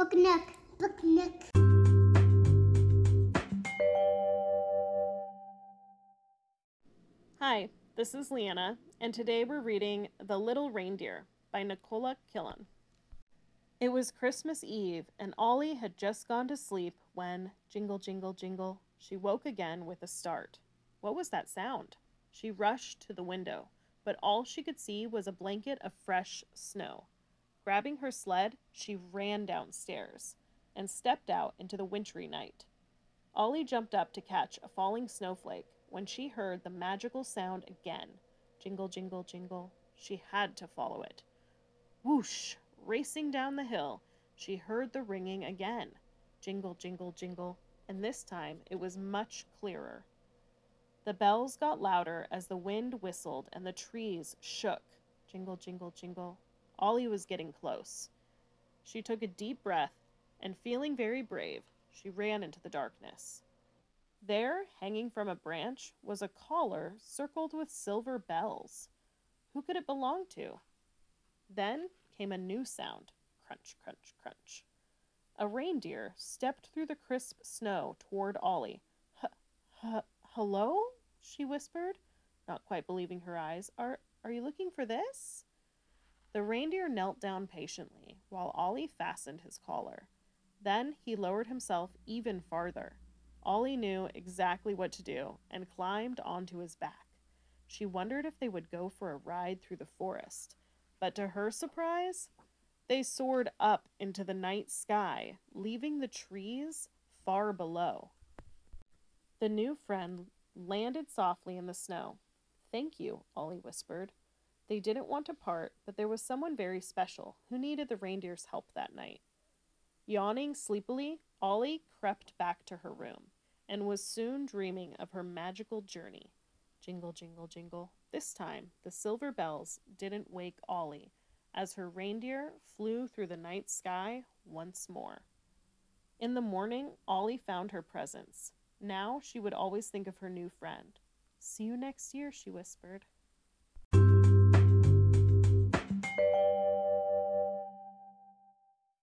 Book Nook. Book Nook. Hi, this is Leanna, and today we're reading The Little Reindeer by Nicola Killen. It was Christmas Eve, and Ollie had just gone to sleep when, jingle, jingle, jingle, she woke again with a start. What was that sound? She rushed to the window, but all she could see was a blanket of fresh snow. Grabbing her sled, she ran downstairs and stepped out into the wintry night. Ollie jumped up to catch a falling snowflake when she heard the magical sound again. Jingle, jingle, jingle. She had to follow it. Whoosh! Racing down the hill, she heard the ringing again. Jingle, jingle, jingle. And this time it was much clearer. The bells got louder as the wind whistled and the trees shook. Jingle, jingle, jingle. Ollie was getting close. She took a deep breath and, feeling very brave, she ran into the darkness. There, hanging from a branch, was a collar circled with silver bells. Who could it belong to? Then came a new sound crunch, crunch, crunch. A reindeer stepped through the crisp snow toward Ollie. Hello? she whispered, not quite believing her eyes. Are, are you looking for this? The reindeer knelt down patiently while Ollie fastened his collar. Then he lowered himself even farther. Ollie knew exactly what to do and climbed onto his back. She wondered if they would go for a ride through the forest, but to her surprise, they soared up into the night sky, leaving the trees far below. The new friend landed softly in the snow. Thank you, Ollie whispered. They didn't want to part, but there was someone very special who needed the reindeer's help that night. Yawning sleepily, Ollie crept back to her room and was soon dreaming of her magical journey. Jingle, jingle, jingle. This time, the silver bells didn't wake Ollie as her reindeer flew through the night sky once more. In the morning, Ollie found her presents. Now she would always think of her new friend. See you next year, she whispered.